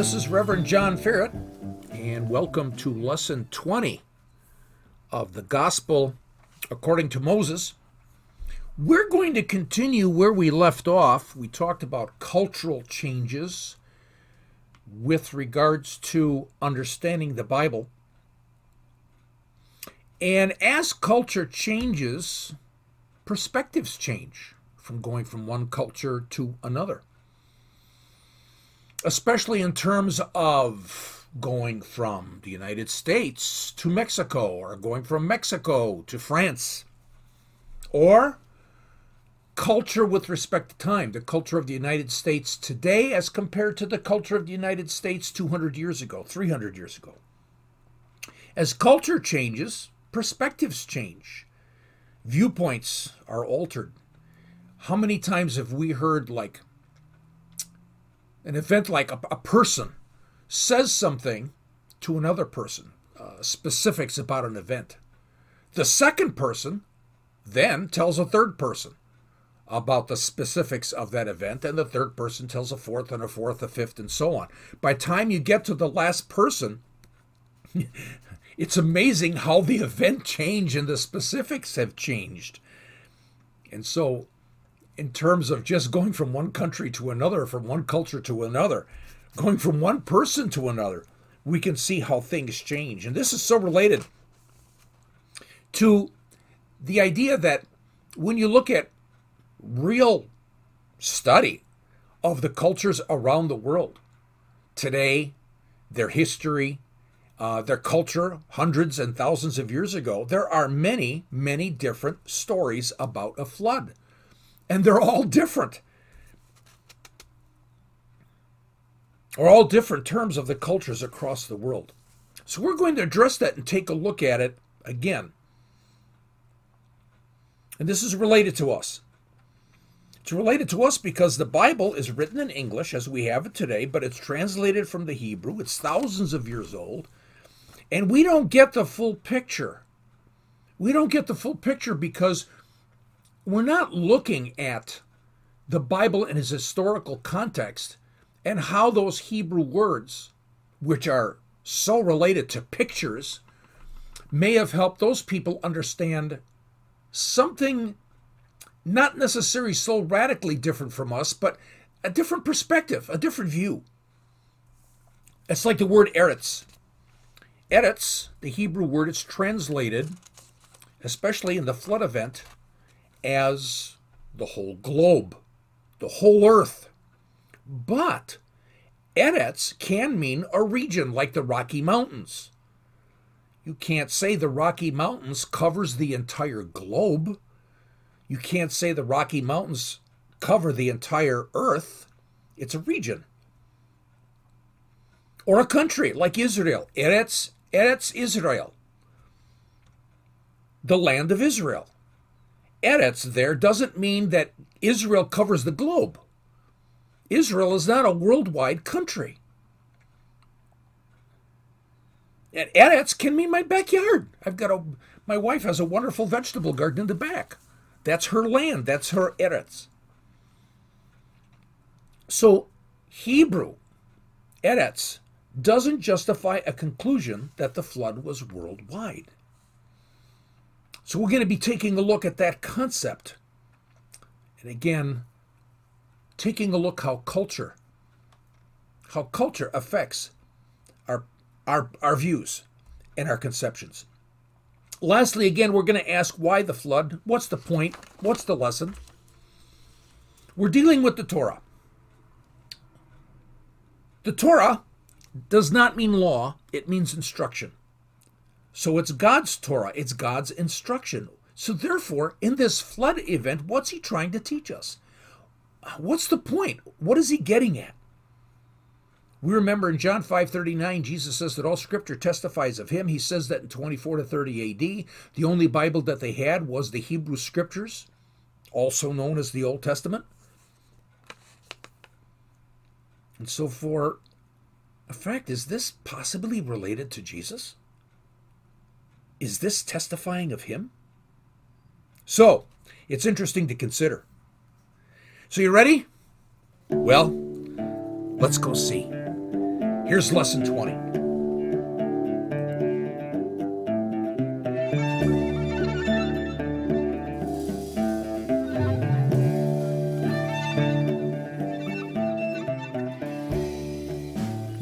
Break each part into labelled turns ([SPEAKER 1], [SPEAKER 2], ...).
[SPEAKER 1] This is Reverend John Ferret, and welcome to lesson 20 of the Gospel according to Moses. We're going to continue where we left off. We talked about cultural changes with regards to understanding the Bible. And as culture changes, perspectives change from going from one culture to another especially in terms of going from the United States to Mexico or going from Mexico to France or culture with respect to time, the culture of the United States today as compared to the culture of the United States 200 years ago, 300 years ago. As culture changes, perspectives change, viewpoints are altered. How many times have we heard, like, an event like a, a person says something to another person, uh, specifics about an event. The second person then tells a third person about the specifics of that event, and the third person tells a fourth, and a fourth, a fifth, and so on. By time you get to the last person, it's amazing how the event changed and the specifics have changed. And so in terms of just going from one country to another, from one culture to another, going from one person to another, we can see how things change. And this is so related to the idea that when you look at real study of the cultures around the world today, their history, uh, their culture hundreds and thousands of years ago, there are many, many different stories about a flood and they're all different. Are all different terms of the cultures across the world. So we're going to address that and take a look at it again. And this is related to us. It's related to us because the Bible is written in English as we have it today, but it's translated from the Hebrew. It's thousands of years old. And we don't get the full picture. We don't get the full picture because we're not looking at the Bible in its historical context and how those Hebrew words, which are so related to pictures, may have helped those people understand something not necessarily so radically different from us, but a different perspective, a different view. It's like the word eretz. Eretz, the Hebrew word, it's translated, especially in the flood event, as the whole globe, the whole earth. But Eretz can mean a region like the Rocky Mountains. You can't say the Rocky Mountains covers the entire globe. You can't say the Rocky Mountains cover the entire earth. It's a region. Or a country like Israel. Eretz, Eretz Israel. The land of Israel. Eretz there doesn't mean that Israel covers the globe. Israel is not a worldwide country. And Eretz can mean my backyard. I've got a my wife has a wonderful vegetable garden in the back. That's her land. That's her Eretz. So Hebrew Eretz doesn't justify a conclusion that the flood was worldwide. So we're going to be taking a look at that concept. And again, taking a look how culture how culture affects our our our views and our conceptions. Lastly, again, we're going to ask why the flood? What's the point? What's the lesson? We're dealing with the Torah. The Torah does not mean law, it means instruction. So it's God's Torah, it's God's instruction. So therefore, in this flood event, what's he trying to teach us? What's the point? What is he getting at? We remember in John 5:39 Jesus says that all scripture testifies of him. He says that in 24 to 30 AD. The only Bible that they had was the Hebrew scriptures, also known as the Old Testament. And so for a fact is this possibly related to Jesus? Is this testifying of him? So, it's interesting to consider. So, you ready? Well, let's go see. Here's lesson 20.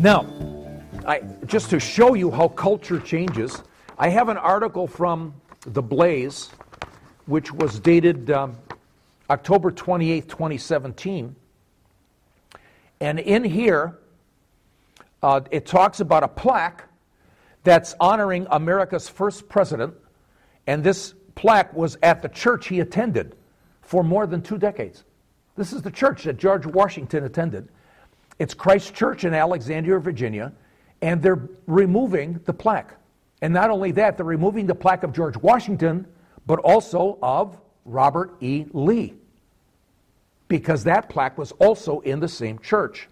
[SPEAKER 1] Now, I, just to show you how culture changes, I have an article from The Blaze, which was dated um, October 28, 2017. And in here, uh, it talks about a plaque that's honoring America's first president. And this plaque was at the church he attended for more than two decades. This is the church that George Washington attended. It's Christ Church in Alexandria, Virginia, and they're removing the plaque. And not only that, they're removing the plaque of George Washington, but also of Robert E. Lee, because that plaque was also in the same church.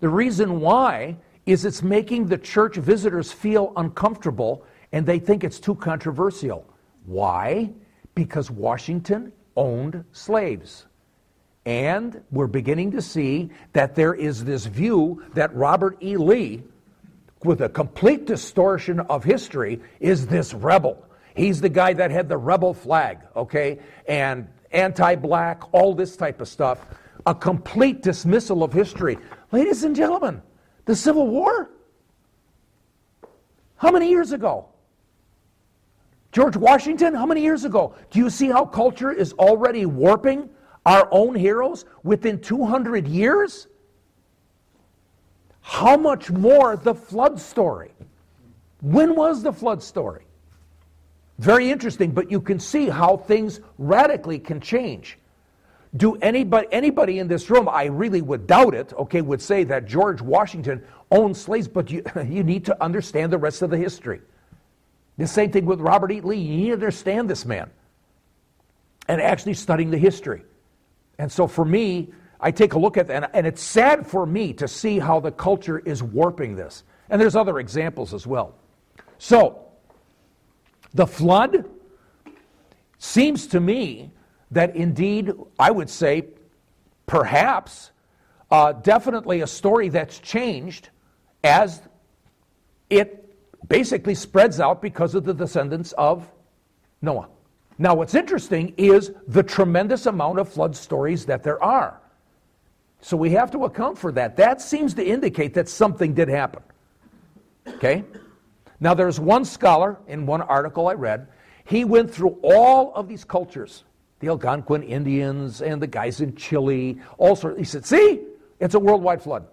[SPEAKER 1] The reason why is it's making the church visitors feel uncomfortable and they think it's too controversial. Why? Because Washington owned slaves. And we're beginning to see that there is this view that Robert E. Lee, with a complete distortion of history, is this rebel. He's the guy that had the rebel flag, okay? And anti black, all this type of stuff. A complete dismissal of history. Ladies and gentlemen, the Civil War? How many years ago? George Washington, how many years ago? Do you see how culture is already warping our own heroes within 200 years? How much more the flood story? When was the flood story? Very interesting, but you can see how things radically can change. Do anybody anybody in this room, I really would doubt it, okay, would say that George Washington owned slaves, but you, you need to understand the rest of the history. The same thing with Robert E. Lee. You need to understand this man and actually studying the history. And so for me, I take a look at that, and it's sad for me to see how the culture is warping this. And there's other examples as well. So, the flood seems to me that indeed, I would say, perhaps, uh, definitely a story that's changed as it basically spreads out because of the descendants of Noah. Now, what's interesting is the tremendous amount of flood stories that there are. So we have to account for that. That seems to indicate that something did happen. Okay? Now, there's one scholar in one article I read. He went through all of these cultures the Algonquin Indians and the guys in Chile, all sorts. He said, See, it's a worldwide flood.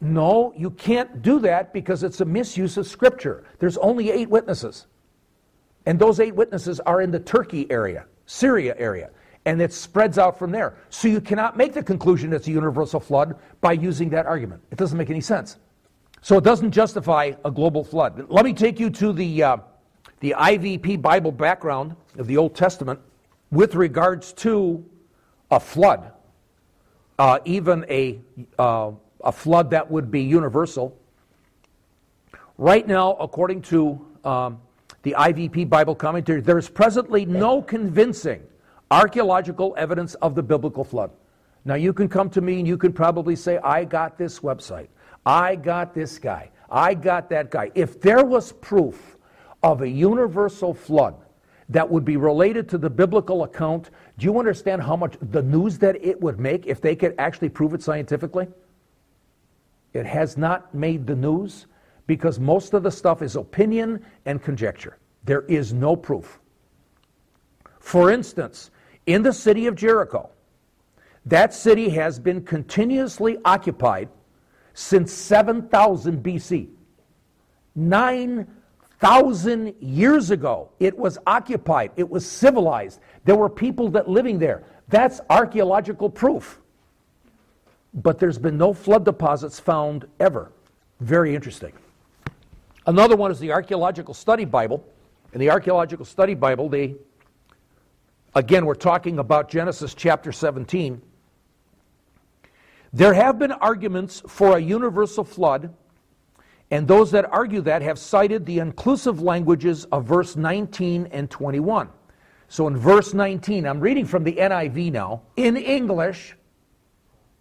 [SPEAKER 1] No, you can't do that because it's a misuse of Scripture. There's only eight witnesses. And those eight witnesses are in the Turkey area, Syria area, and it spreads out from there. So you cannot make the conclusion it's a universal flood by using that argument. It doesn't make any sense. So it doesn't justify a global flood. Let me take you to the, uh, the IVP Bible background of the Old Testament with regards to a flood, uh, even a, uh, a flood that would be universal. Right now, according to um, the IVP Bible commentary, there is presently no convincing archaeological evidence of the biblical flood. Now, you can come to me and you can probably say, I got this website, I got this guy, I got that guy. If there was proof of a universal flood that would be related to the biblical account, do you understand how much the news that it would make if they could actually prove it scientifically? It has not made the news because most of the stuff is opinion and conjecture. There is no proof. For instance, in the city of Jericho, that city has been continuously occupied since 7000 BC. 9,000 years ago, it was occupied, it was civilized. There were people that living there. That's archaeological proof. But there's been no flood deposits found ever. Very interesting. Another one is the Archaeological Study Bible. In the Archaeological Study Bible, they, again, we're talking about Genesis chapter 17. There have been arguments for a universal flood, and those that argue that have cited the inclusive languages of verse 19 and 21. So in verse 19, I'm reading from the NIV now, in English,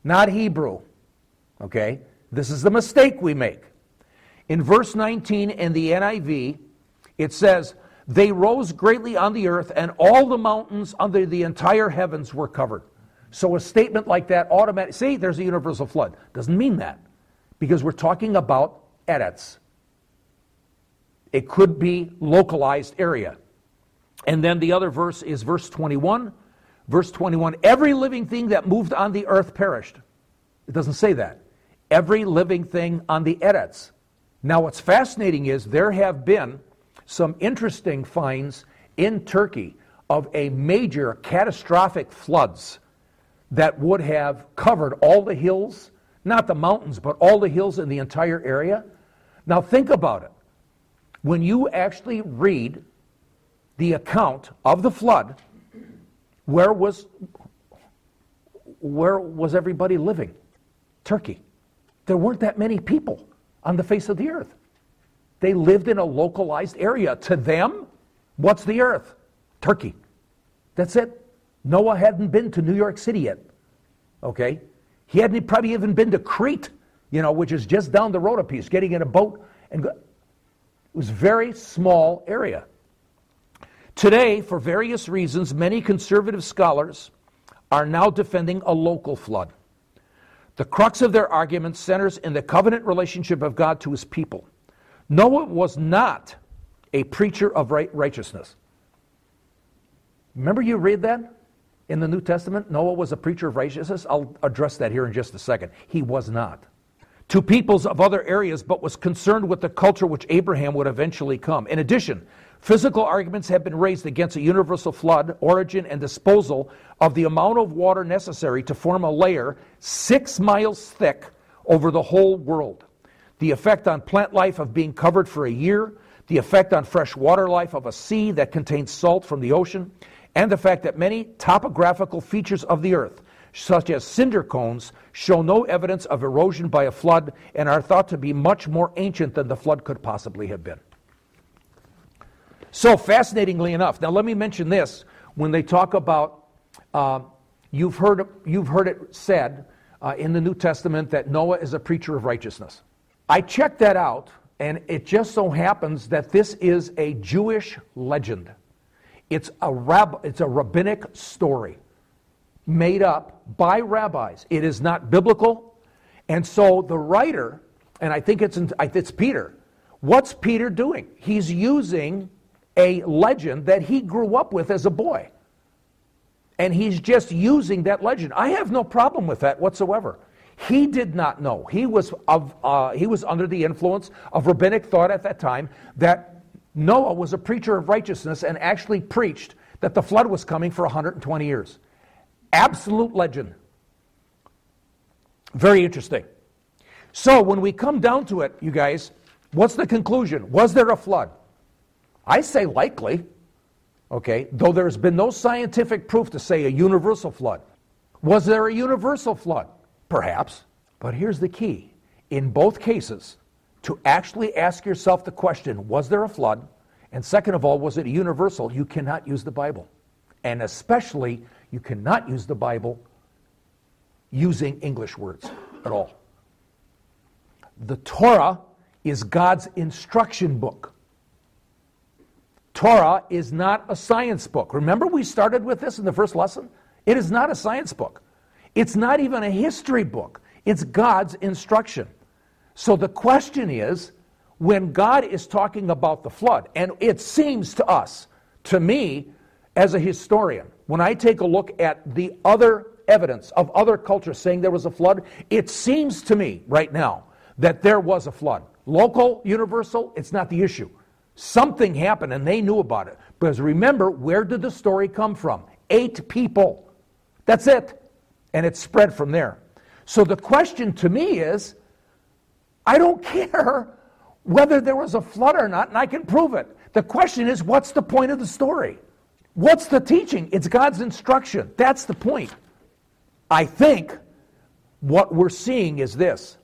[SPEAKER 1] not Hebrew. Okay? This is the mistake we make. In verse 19 in the NIV, it says, They rose greatly on the earth, and all the mountains under the entire heavens were covered. So a statement like that automatically, see, there's a universal flood. Doesn't mean that, because we're talking about eretz. It could be localized area. And then the other verse is verse 21. Verse 21 Every living thing that moved on the earth perished. It doesn't say that. Every living thing on the Eretz. Now, what's fascinating is there have been some interesting finds in Turkey of a major catastrophic floods that would have covered all the hills, not the mountains, but all the hills in the entire area. Now, think about it. When you actually read the account of the flood, where was, where was everybody living? Turkey. There weren't that many people on the face of the earth. They lived in a localized area. To them, what's the earth? Turkey. That's it. Noah hadn't been to New York City yet. Okay? He hadn't probably even been to Crete, you know, which is just down the road a piece, getting in a boat and go. It was very small area. Today, for various reasons, many conservative scholars are now defending a local flood. The crux of their argument centers in the covenant relationship of God to his people. Noah was not a preacher of righteousness. Remember you read that in the New Testament? Noah was a preacher of righteousness. I'll address that here in just a second. He was not. To peoples of other areas, but was concerned with the culture which Abraham would eventually come. In addition, Physical arguments have been raised against a universal flood, origin, and disposal of the amount of water necessary to form a layer six miles thick over the whole world. The effect on plant life of being covered for a year, the effect on fresh water life of a sea that contains salt from the ocean, and the fact that many topographical features of the earth, such as cinder cones, show no evidence of erosion by a flood and are thought to be much more ancient than the flood could possibly have been. So, fascinatingly enough, now let me mention this. When they talk about, uh, you've, heard, you've heard it said uh, in the New Testament that Noah is a preacher of righteousness. I checked that out, and it just so happens that this is a Jewish legend. It's a, rab- it's a rabbinic story made up by rabbis. It is not biblical. And so the writer, and I think it's, it's Peter, what's Peter doing? He's using a legend that he grew up with as a boy. And he's just using that legend. I have no problem with that whatsoever. He did not know. He was, of, uh, he was under the influence of rabbinic thought at that time that Noah was a preacher of righteousness and actually preached that the flood was coming for 120 years. Absolute legend. Very interesting. So when we come down to it, you guys, what's the conclusion? Was there a flood? I say likely, okay, though there's been no scientific proof to say a universal flood. Was there a universal flood? Perhaps. But here's the key in both cases, to actually ask yourself the question was there a flood? And second of all, was it universal? You cannot use the Bible. And especially, you cannot use the Bible using English words at all. The Torah is God's instruction book. Torah is not a science book. Remember, we started with this in the first lesson? It is not a science book. It's not even a history book. It's God's instruction. So the question is when God is talking about the flood, and it seems to us, to me, as a historian, when I take a look at the other evidence of other cultures saying there was a flood, it seems to me right now that there was a flood. Local, universal, it's not the issue. Something happened and they knew about it. Because remember, where did the story come from? Eight people. That's it. And it spread from there. So the question to me is I don't care whether there was a flood or not, and I can prove it. The question is what's the point of the story? What's the teaching? It's God's instruction. That's the point. I think what we're seeing is this.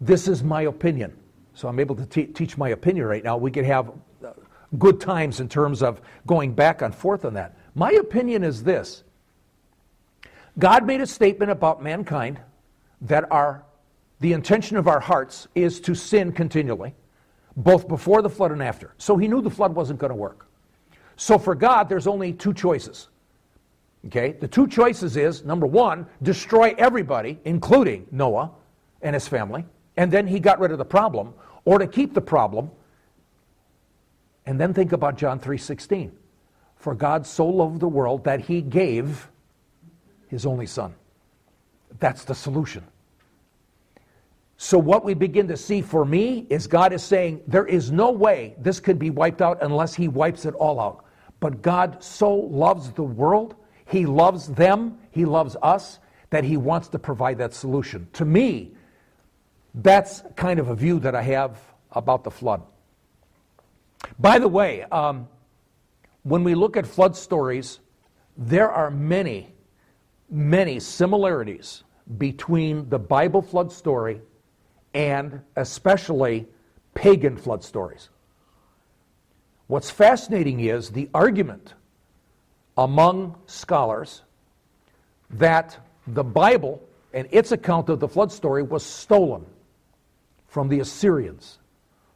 [SPEAKER 1] This is my opinion. So I'm able to te- teach my opinion right now. We could have uh, good times in terms of going back and forth on that. My opinion is this God made a statement about mankind that our, the intention of our hearts is to sin continually, both before the flood and after. So he knew the flood wasn't going to work. So for God, there's only two choices. Okay? The two choices is number one, destroy everybody, including Noah and his family, and then he got rid of the problem, or to keep the problem. And then think about John 3:16. For God so loved the world that he gave his only son. That's the solution. So, what we begin to see for me is God is saying, there is no way this could be wiped out unless He wipes it all out. But God so loves the world, He loves them, He loves us, that He wants to provide that solution. To me, that's kind of a view that I have about the flood. By the way, um, when we look at flood stories, there are many, many similarities between the Bible flood story and especially pagan flood stories. What's fascinating is the argument among scholars that the Bible and its account of the flood story was stolen from the Assyrians,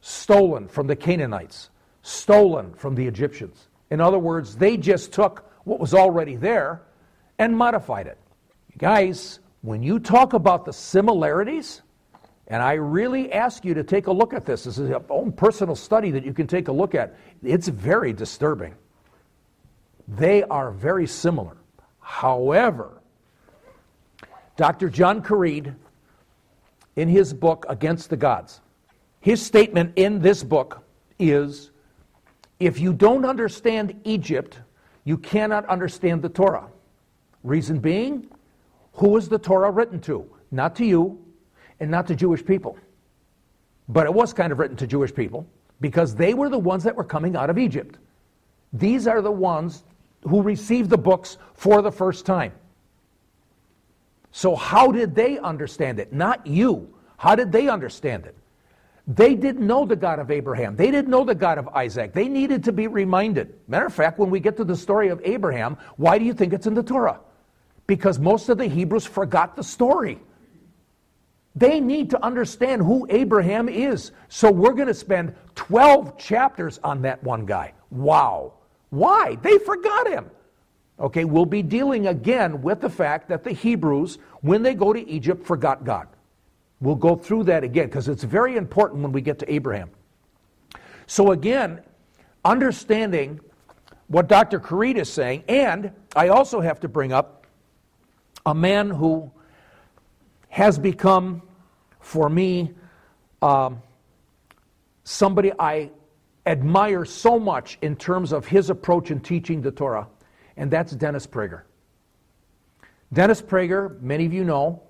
[SPEAKER 1] stolen from the Canaanites, stolen from the Egyptians. In other words, they just took what was already there and modified it. Guys, when you talk about the similarities, and I really ask you to take a look at this. This is your own personal study that you can take a look at. It's very disturbing. They are very similar. However, Dr. John Currid, in his book Against the Gods, his statement in this book is if you don't understand Egypt, you cannot understand the Torah. Reason being, who was the Torah written to? Not to you and not to Jewish people. But it was kind of written to Jewish people because they were the ones that were coming out of Egypt. These are the ones who received the books for the first time. So, how did they understand it? Not you. How did they understand it? They didn't know the God of Abraham. They didn't know the God of Isaac. They needed to be reminded. Matter of fact, when we get to the story of Abraham, why do you think it's in the Torah? Because most of the Hebrews forgot the story. They need to understand who Abraham is. So we're going to spend 12 chapters on that one guy. Wow. Why? They forgot him. Okay, we'll be dealing again with the fact that the Hebrews, when they go to Egypt, forgot God. We'll go through that again because it's very important when we get to Abraham. So, again, understanding what Dr. Currid is saying, and I also have to bring up a man who has become, for me, um, somebody I admire so much in terms of his approach in teaching the Torah, and that's Dennis Prager. Dennis Prager, many of you know,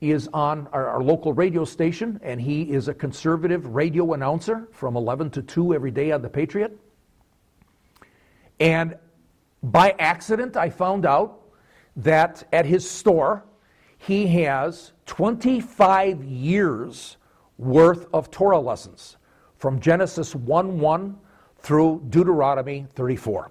[SPEAKER 1] is on our, our, local radio station, and he is a conservative radio announcer from 11 to 2 every day on The Patriot. And by accident, I found out that at his store, he has 25 years worth of Torah lessons from Genesis 1 1 through Deuteronomy 34.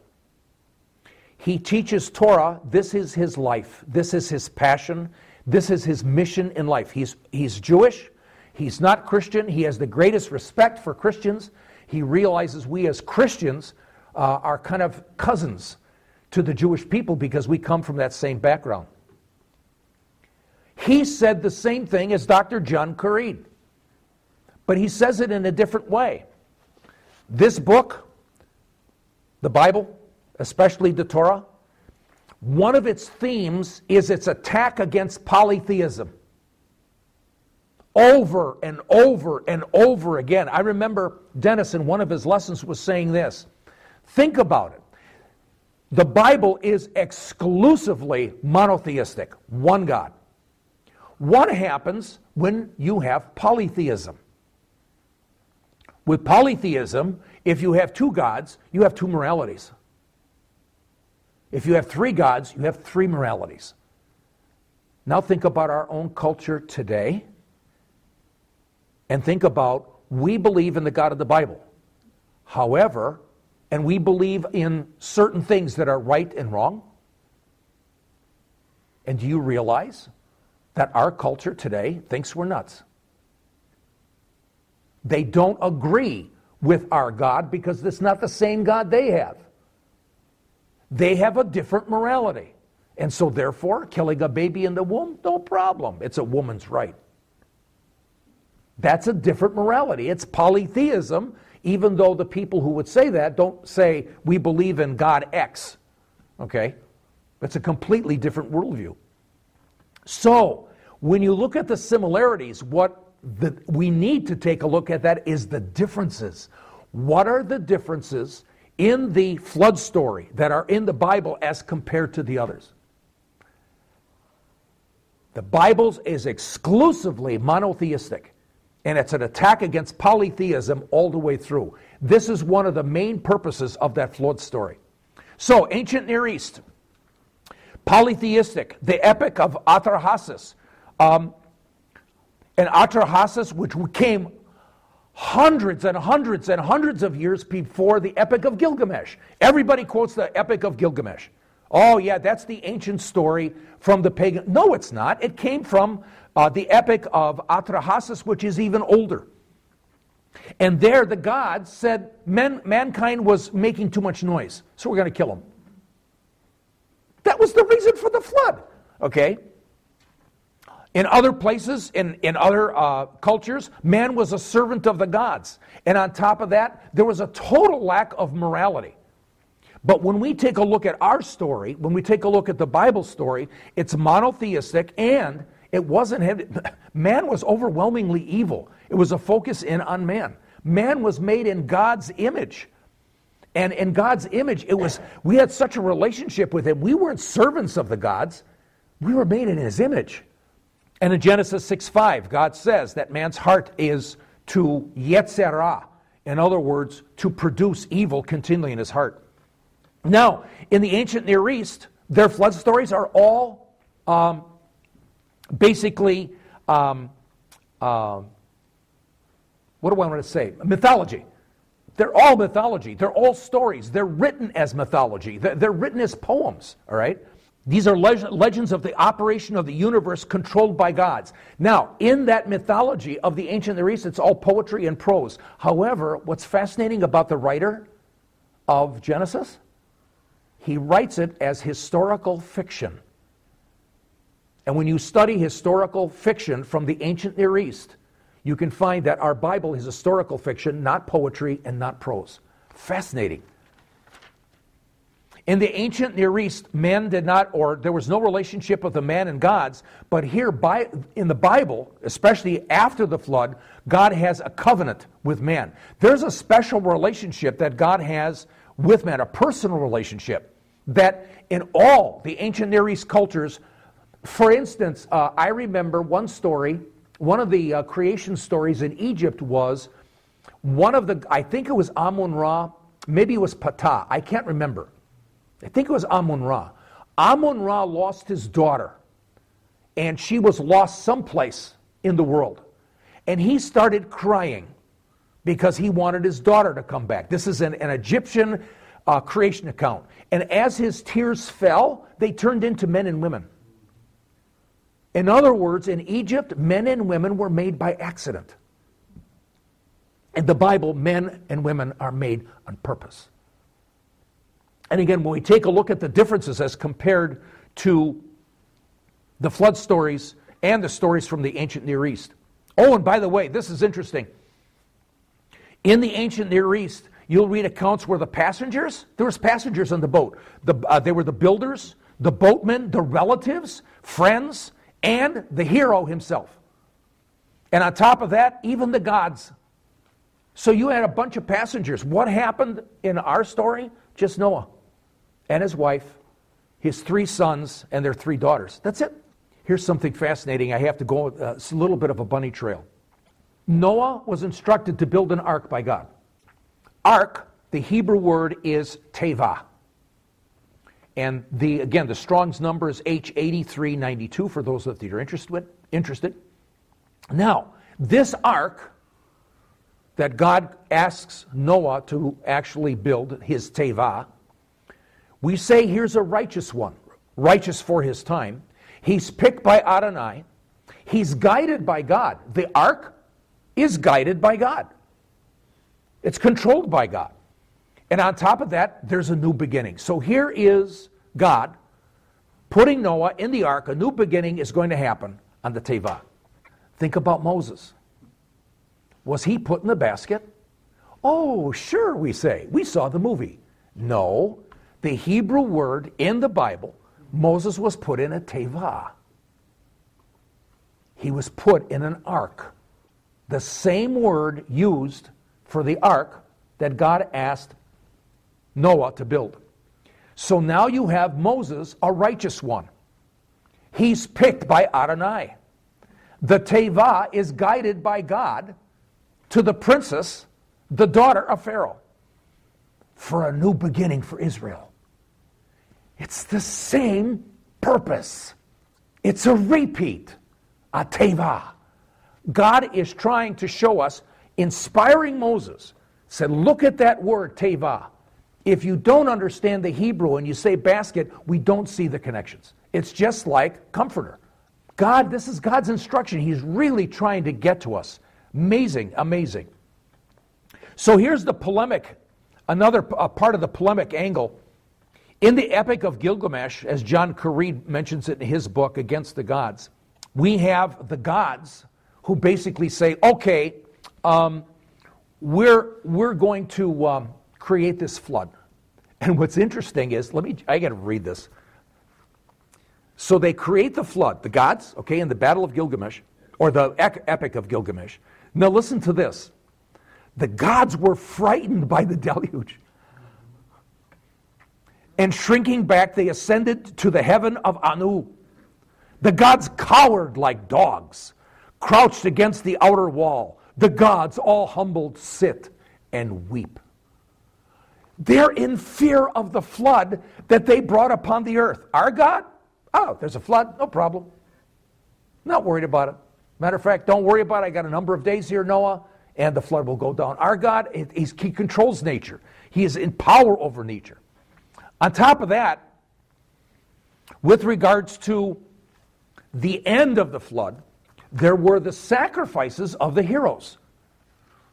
[SPEAKER 1] He teaches Torah. This is his life, this is his passion. This is his mission in life. He's, he's Jewish, he's not Christian, he has the greatest respect for Christians. He realizes we as Christians uh, are kind of cousins to the Jewish people because we come from that same background. He said the same thing as Dr. John Currid, but he says it in a different way. This book, the Bible, especially the Torah, one of its themes is its attack against polytheism. Over and over and over again. I remember Dennis in one of his lessons was saying this. Think about it. The Bible is exclusively monotheistic, one God. What happens when you have polytheism? With polytheism, if you have two gods, you have two moralities. If you have three gods, you have three moralities. Now think about our own culture today and think about we believe in the God of the Bible. However, and we believe in certain things that are right and wrong. And do you realize that our culture today thinks we're nuts? They don't agree with our God because it's not the same God they have. They have a different morality. And so, therefore, killing a baby in the womb, no problem. It's a woman's right. That's a different morality. It's polytheism, even though the people who would say that don't say, we believe in God X. Okay? It's a completely different worldview. So, when you look at the similarities, what the, we need to take a look at that is the differences. What are the differences in the flood story that are in the Bible as compared to the others? The Bible is exclusively monotheistic, and it's an attack against polytheism all the way through. This is one of the main purposes of that flood story. So, ancient Near East, polytheistic, the epic of Atrahasis. Um, and Atrahasis, which came hundreds and hundreds and hundreds of years before the Epic of Gilgamesh. Everybody quotes the Epic of Gilgamesh. Oh, yeah, that's the ancient story from the pagan. No, it's not. It came from uh, the Epic of Atrahasis, which is even older. And there, the gods said men, mankind was making too much noise, so we're going to kill them. That was the reason for the flood, okay? In other places, in, in other uh, cultures, man was a servant of the gods. And on top of that, there was a total lack of morality. But when we take a look at our story, when we take a look at the Bible story, it's monotheistic and it wasn't, man was overwhelmingly evil. It was a focus in on man. Man was made in God's image. And in God's image, it was, we had such a relationship with Him. We weren't servants of the gods, we were made in His image. And in Genesis 6 5, God says that man's heart is to yetzerah. In other words, to produce evil continually in his heart. Now, in the ancient Near East, their flood stories are all um, basically, um, uh, what do I want to say? Mythology. They're all mythology. They're all stories. They're written as mythology. They're, they're written as poems, all right? These are legends of the operation of the universe controlled by gods. Now, in that mythology of the ancient Near East, it's all poetry and prose. However, what's fascinating about the writer of Genesis he writes it as historical fiction. And when you study historical fiction from the ancient Near East, you can find that our Bible is historical fiction, not poetry and not prose. Fascinating. In the ancient Near East, men did not, or there was no relationship of the man and gods, but here by, in the Bible, especially after the flood, God has a covenant with man. There's a special relationship that God has with man, a personal relationship that in all the ancient Near East cultures, for instance, uh, I remember one story, one of the uh, creation stories in Egypt was one of the, I think it was Amun Ra, maybe it was Ptah, I can't remember. I think it was Amun Ra. Amun Ra lost his daughter, and she was lost someplace in the world. And he started crying because he wanted his daughter to come back. This is an, an Egyptian uh, creation account. And as his tears fell, they turned into men and women. In other words, in Egypt, men and women were made by accident. In the Bible, men and women are made on purpose. And again, when we take a look at the differences as compared to the flood stories and the stories from the ancient Near East. Oh, and by the way, this is interesting. In the ancient Near East, You'll read accounts where the passengers, there was passengers on the boat. The, uh, they were the builders, the boatmen, the relatives, friends, and the hero himself. And on top of that, even the gods. So you had a bunch of passengers. What happened in our story? Just Noah and his wife, his three sons, and their three daughters. That's it. Here's something fascinating. I have to go, uh, a little bit of a bunny trail. Noah was instructed to build an ark by God. Ark, the Hebrew word is teva. And the again, the Strong's number is H8392 for those that are interested. interested. Now, this ark that God asks Noah to actually build, his teva, we say here's a righteous one, righteous for his time. He's picked by Adonai. He's guided by God. The ark is guided by God. It's controlled by God. And on top of that, there's a new beginning. So here is God putting Noah in the ark. A new beginning is going to happen on the Teva. Think about Moses. Was he put in the basket? Oh, sure, we say. We saw the movie. No, the Hebrew word in the Bible, Moses was put in a teva. He was put in an ark. The same word used for the ark that God asked Noah to build. So now you have Moses, a righteous one. He's picked by Adonai. The Teva is guided by God to the princess, the daughter of Pharaoh, for a new beginning for Israel. It's the same purpose. It's a repeat, a Teva. God is trying to show us, inspiring Moses, said, Look at that word, Teva. If you don't understand the Hebrew and you say basket, we don't see the connections. It's just like comforter. God, this is God's instruction. He's really trying to get to us. Amazing, amazing. So here's the polemic, another part of the polemic angle. In the Epic of Gilgamesh, as John Currid mentions it in his book, Against the Gods, we have the gods who basically say, okay, um, we're, we're going to um, create this flood. And what's interesting is, let me, I got to read this. So they create the flood, the gods, okay, in the Battle of Gilgamesh, or the Epic of Gilgamesh. Now listen to this. The gods were frightened by the deluge. And shrinking back, they ascended to the heaven of Anu. The gods cowered like dogs, crouched against the outer wall. The gods, all humbled, sit and weep. They're in fear of the flood that they brought upon the earth. Our God? Oh, there's a flood, no problem. Not worried about it. Matter of fact, don't worry about it. I got a number of days here, Noah, and the flood will go down. Our God, he controls nature, He is in power over nature. On top of that, with regards to the end of the flood, there were the sacrifices of the heroes.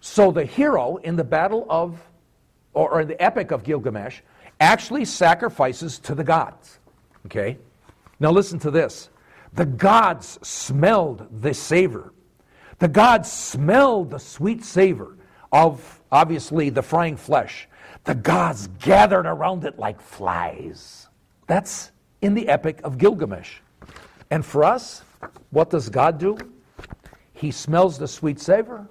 [SPEAKER 1] So the hero in the battle of or, or the epic of Gilgamesh, actually sacrifices to the gods. Okay? Now listen to this. The gods smelled the savor. The gods smelled the sweet savor of, obviously, the frying flesh. The gods gathered around it like flies. That's in the epic of Gilgamesh. And for us, what does God do? He smells the sweet savor.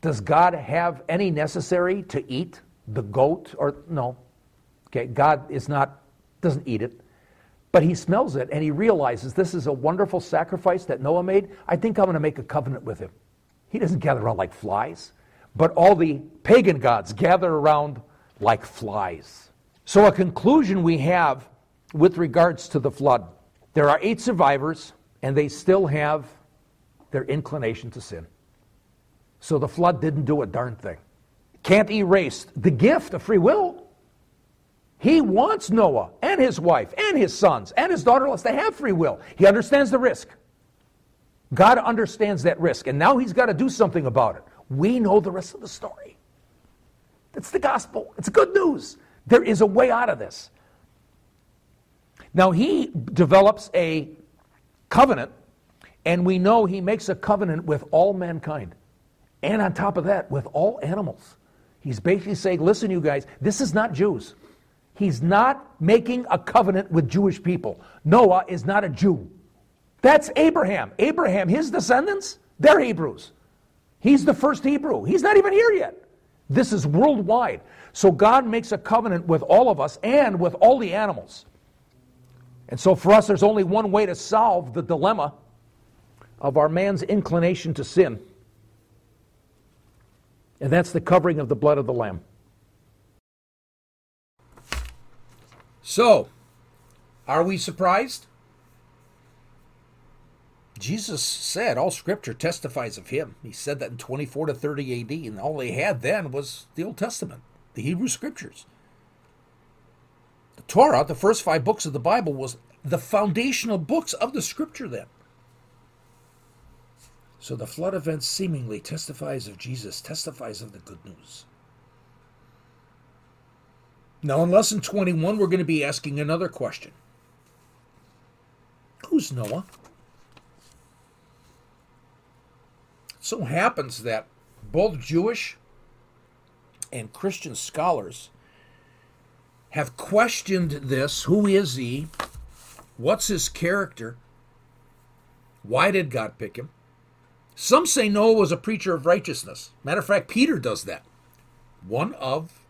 [SPEAKER 1] Does God have any necessary to eat? The goat or no. Okay, God is not doesn't eat it. But he smells it and he realizes this is a wonderful sacrifice that Noah made. I think I'm going to make a covenant with him. He doesn't gather around like flies, but all the pagan gods gather around like flies. So, a conclusion we have with regards to the flood there are eight survivors, and they still have their inclination to sin. So, the flood didn't do a darn thing can't erase the gift of free will. He wants Noah and his wife and his sons and his daughter in to have free will. He understands the risk. God understands that risk, and now he's got to do something about it. We know the rest of the story. That's the gospel. It's good news. There is a way out of this. Now, he develops a covenant, and we know he makes a covenant with all mankind. And on top of that, with all animals. He's basically saying, listen, you guys, this is not Jews. He's not making a covenant with Jewish people. Noah is not a Jew. That's Abraham. Abraham, his descendants, they're Hebrews. He's the first Hebrew. He's not even here yet. This is worldwide. So God makes a covenant with all of us and with all the animals. And so for us, there's only one way to solve the dilemma of our man's inclination to sin. And that's the covering of the blood of the Lamb. So, are we surprised? Jesus said all scripture testifies of him. He said that in 24 to 30 AD, and all they had then was the Old Testament, the Hebrew scriptures. The Torah, the first five books of the Bible, was the foundational books of the scripture then. So the flood event seemingly testifies of Jesus, testifies of the good news. Now, in lesson 21, we're going to be asking another question Who's Noah? So happens that both Jewish and Christian scholars have questioned this who is he? What's his character? Why did God pick him? Some say Noah was a preacher of righteousness. Matter of fact, Peter does that. One of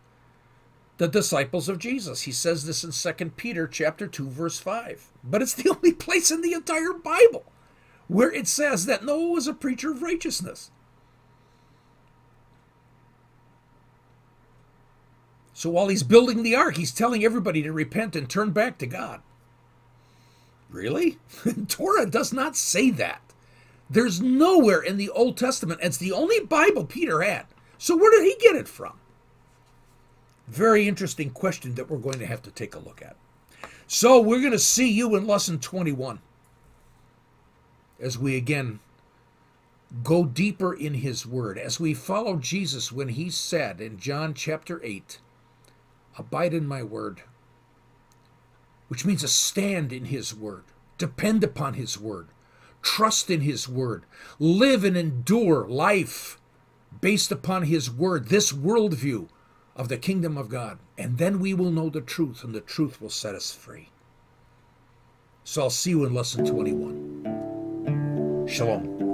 [SPEAKER 1] the disciples of Jesus. He says this in 2 Peter chapter 2 verse 5. But it's the only place in the entire Bible where it says that Noah was a preacher of righteousness. So while he's building the ark, he's telling everybody to repent and turn back to God. Really? Torah does not say that. There's nowhere in the Old Testament. It's the only Bible Peter had. So where did he get it from? Very interesting question that we're going to have to take a look at. So we're going to see you in lesson 21 as we again go deeper in his word, as we follow Jesus when he said in John chapter 8, Abide in my word, which means to stand in his word, depend upon his word, trust in his word, live and endure life based upon his word, this worldview of the kingdom of God. And then we will know the truth, and the truth will set us free. So I'll see you in lesson 21. Shalom.